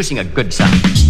Producing a good sound.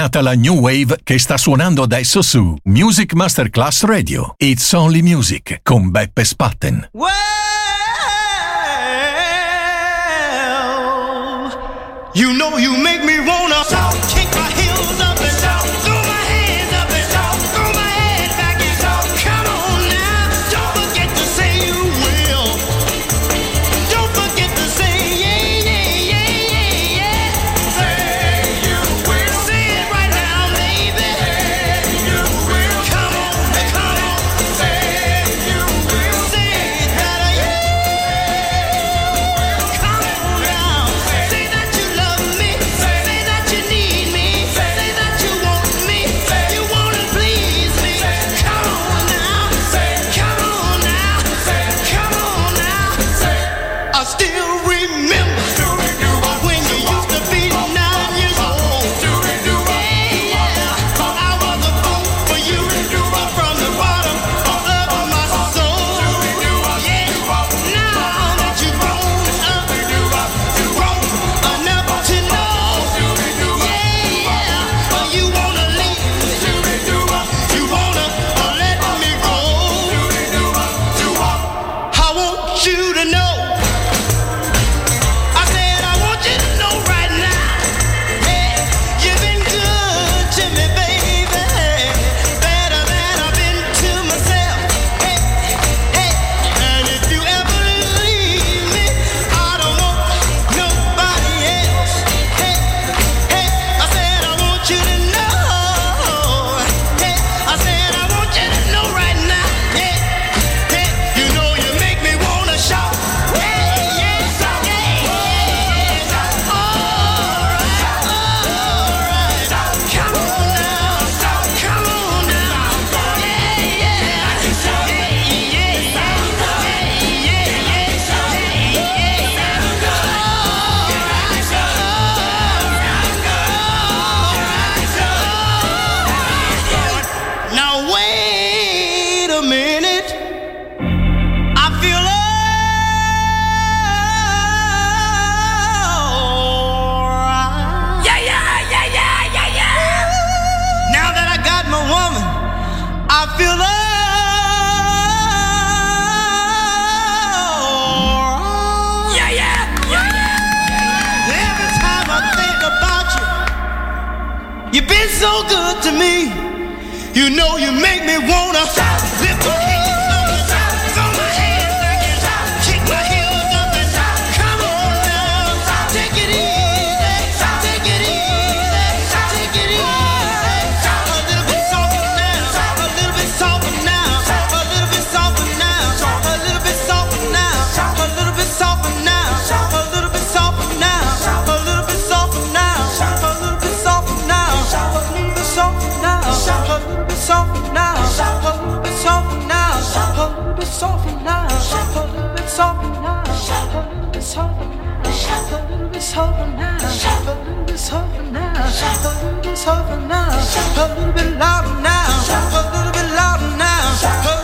nata la new wave che sta suonando adesso su Music Masterclass Radio. It's Only Music con Beppe Spatten. Well, you know you been so good to me. You know you make me wanna live. A little bit now. Now. Hold it soft now. Now. Hold it soft now. Now. Hold it soft now. Now. A little bit louder now. A little bit louder now.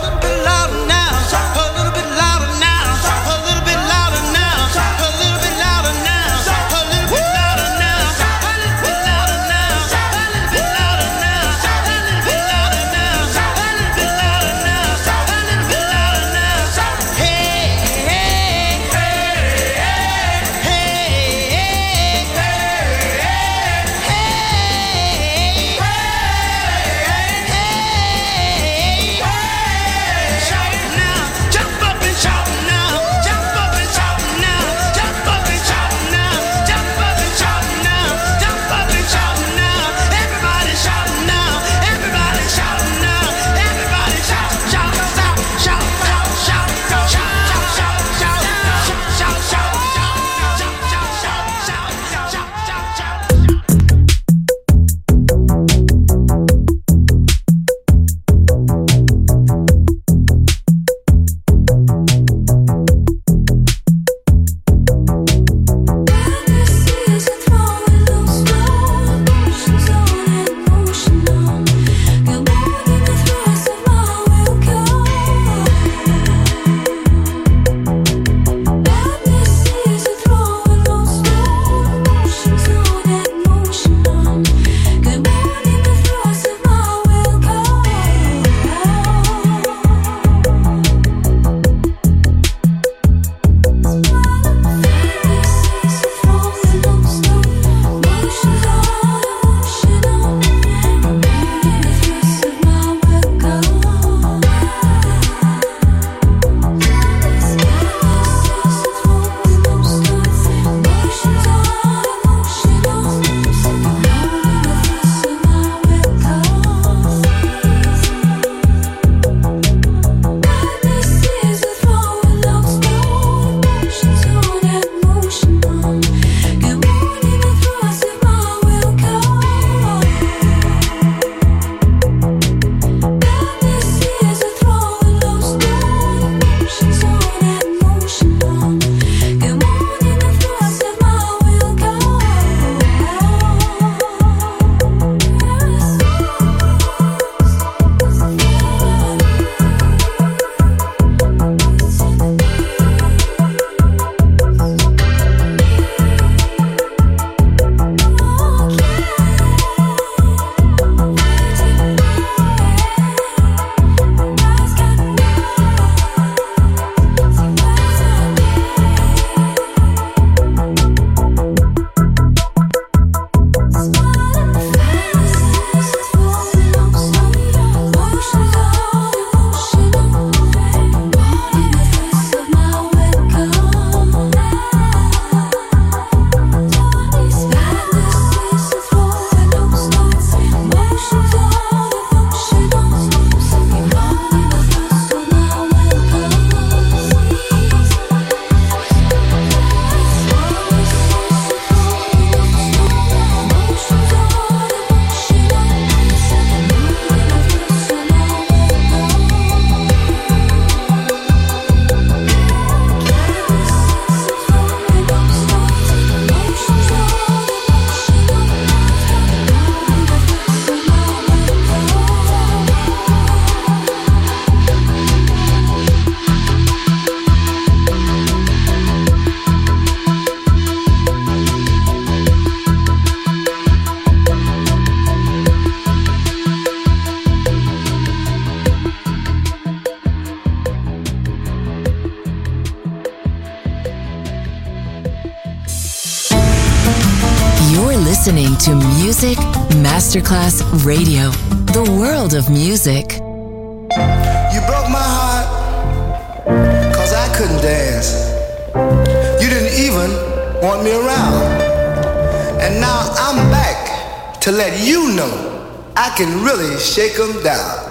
Masterclass Radio. The world of music. You broke my heart, cause I couldn't dance. You didn't even want me around. And now I'm back to let you know I can really shake 'em down.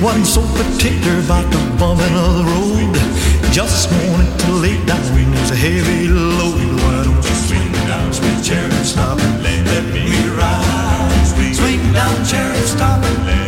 Wasn't so particular about the bumping of the road. Just wanted to lay down when there's a heavy load. Why don't you swing down, sweet chariot, stop and let, let me ride? Swing down, chariot, stop and let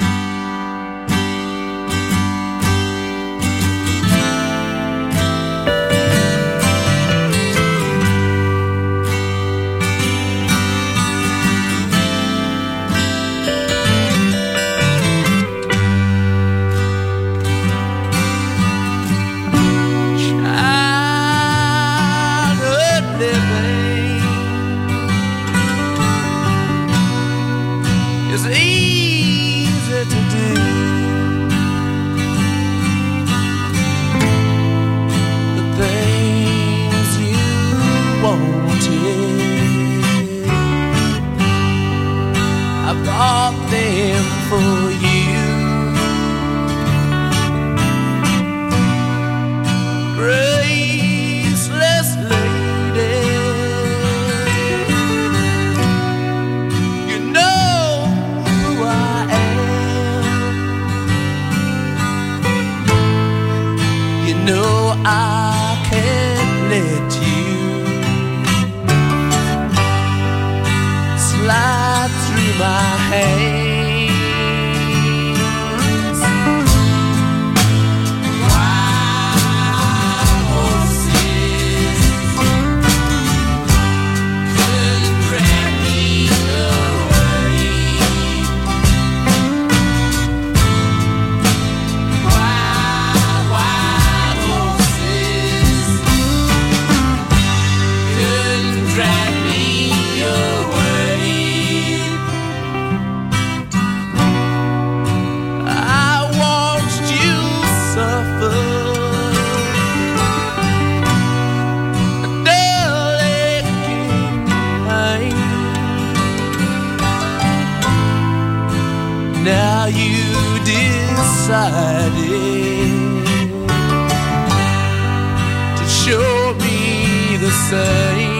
Now you decided to show me the same.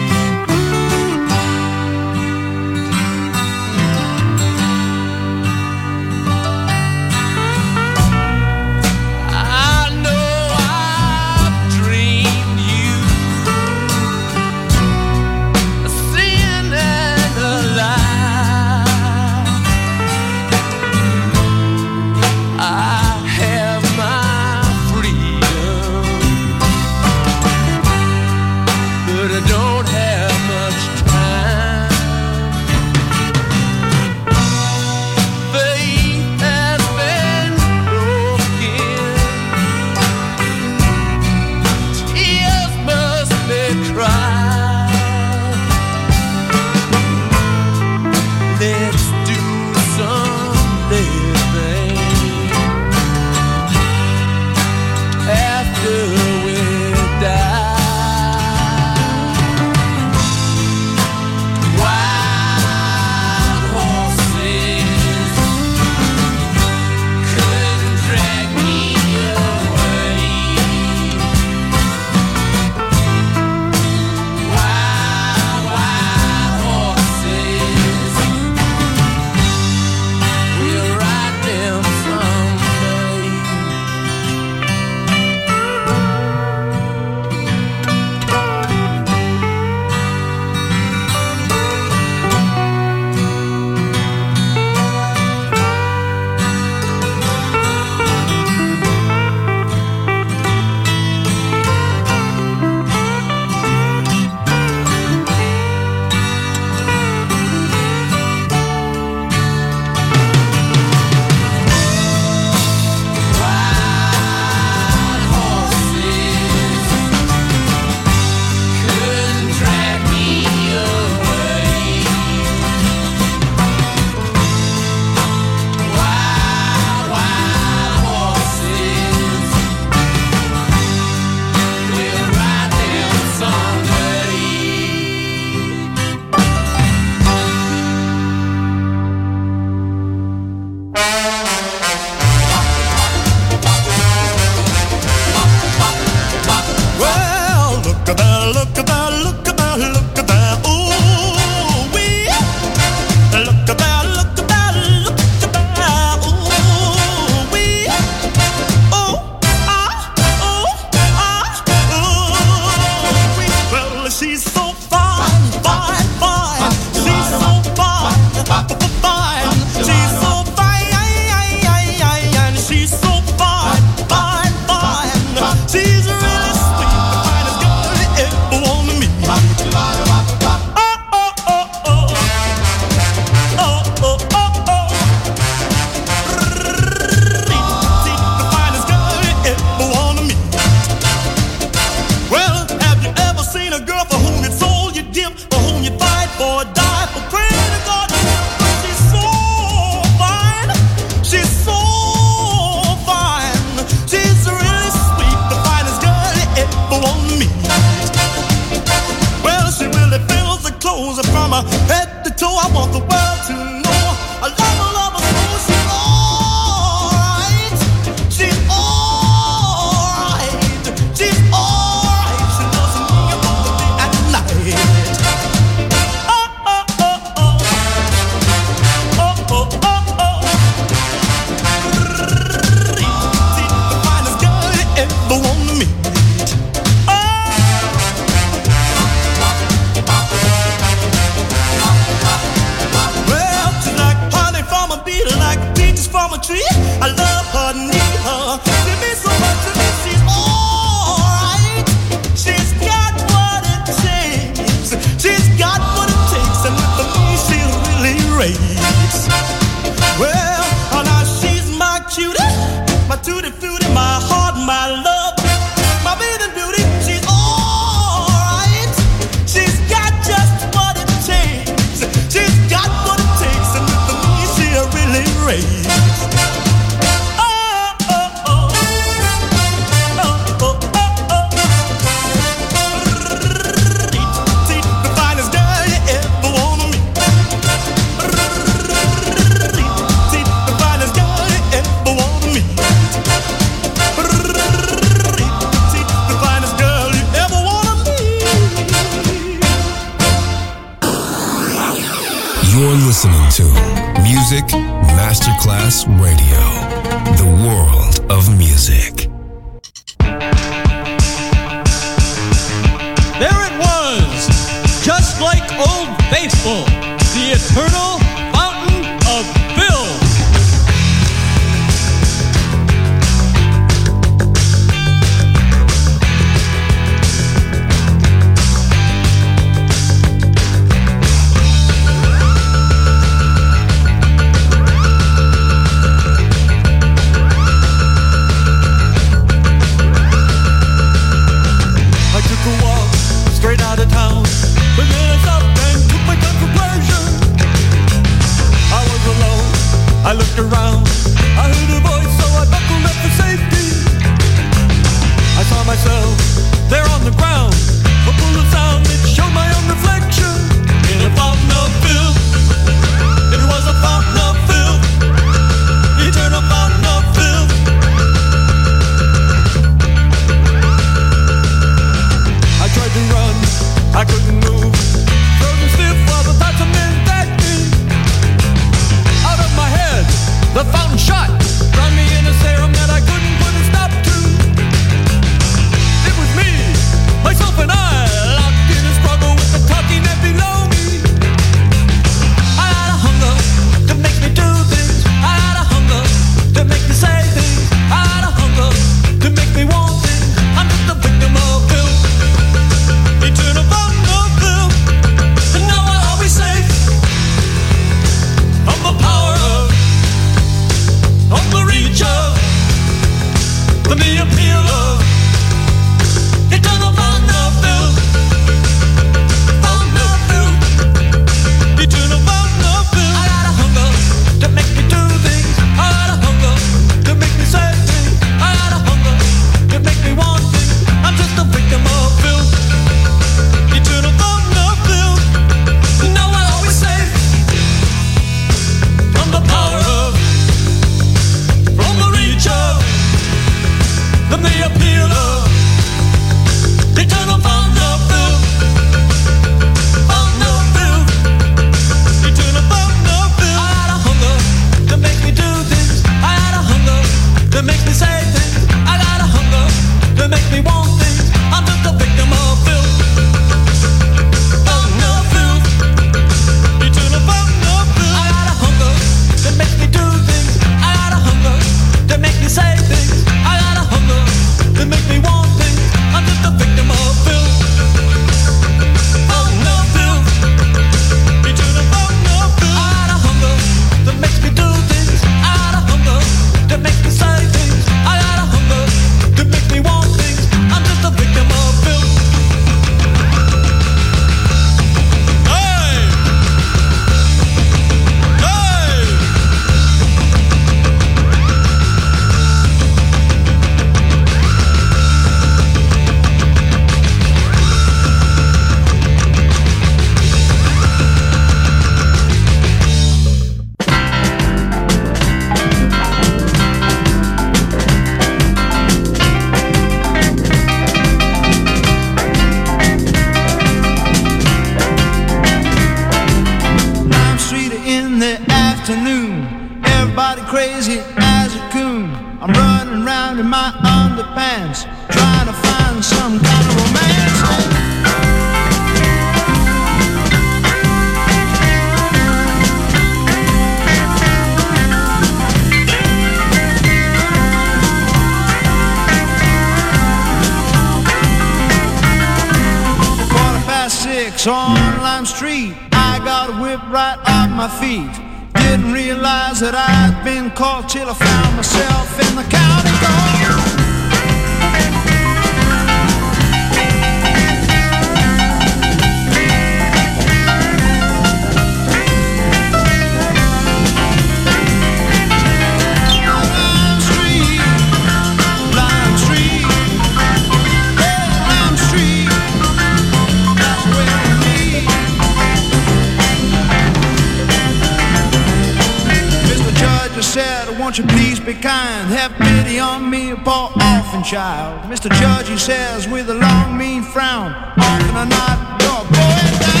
child. Mr. Judge, he says with a long, mean frown, often or not, you're going down.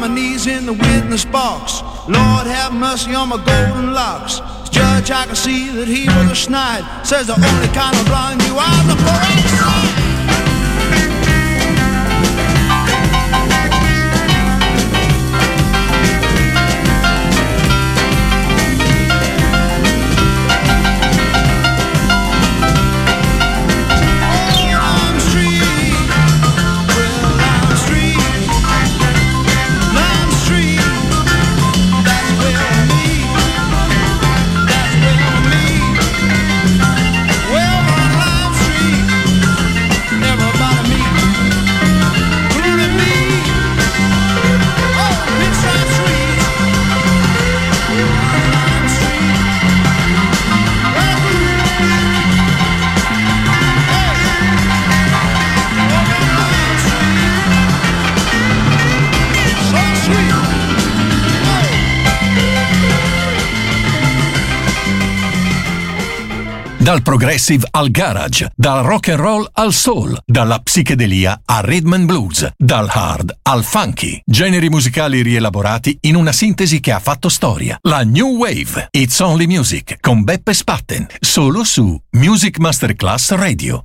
my knees in the witness box. Lord have mercy on my golden locks. Judge, I can see that he was a snide. Says the only kind of blind you are the police. Dal progressive al garage, dal rock and roll al soul, dalla psichedelia al rhythm and blues, dal hard al funky. Generi musicali rielaborati in una sintesi che ha fatto storia. La New Wave, It's Only Music, con Beppe Spatten, solo su Music Masterclass Radio.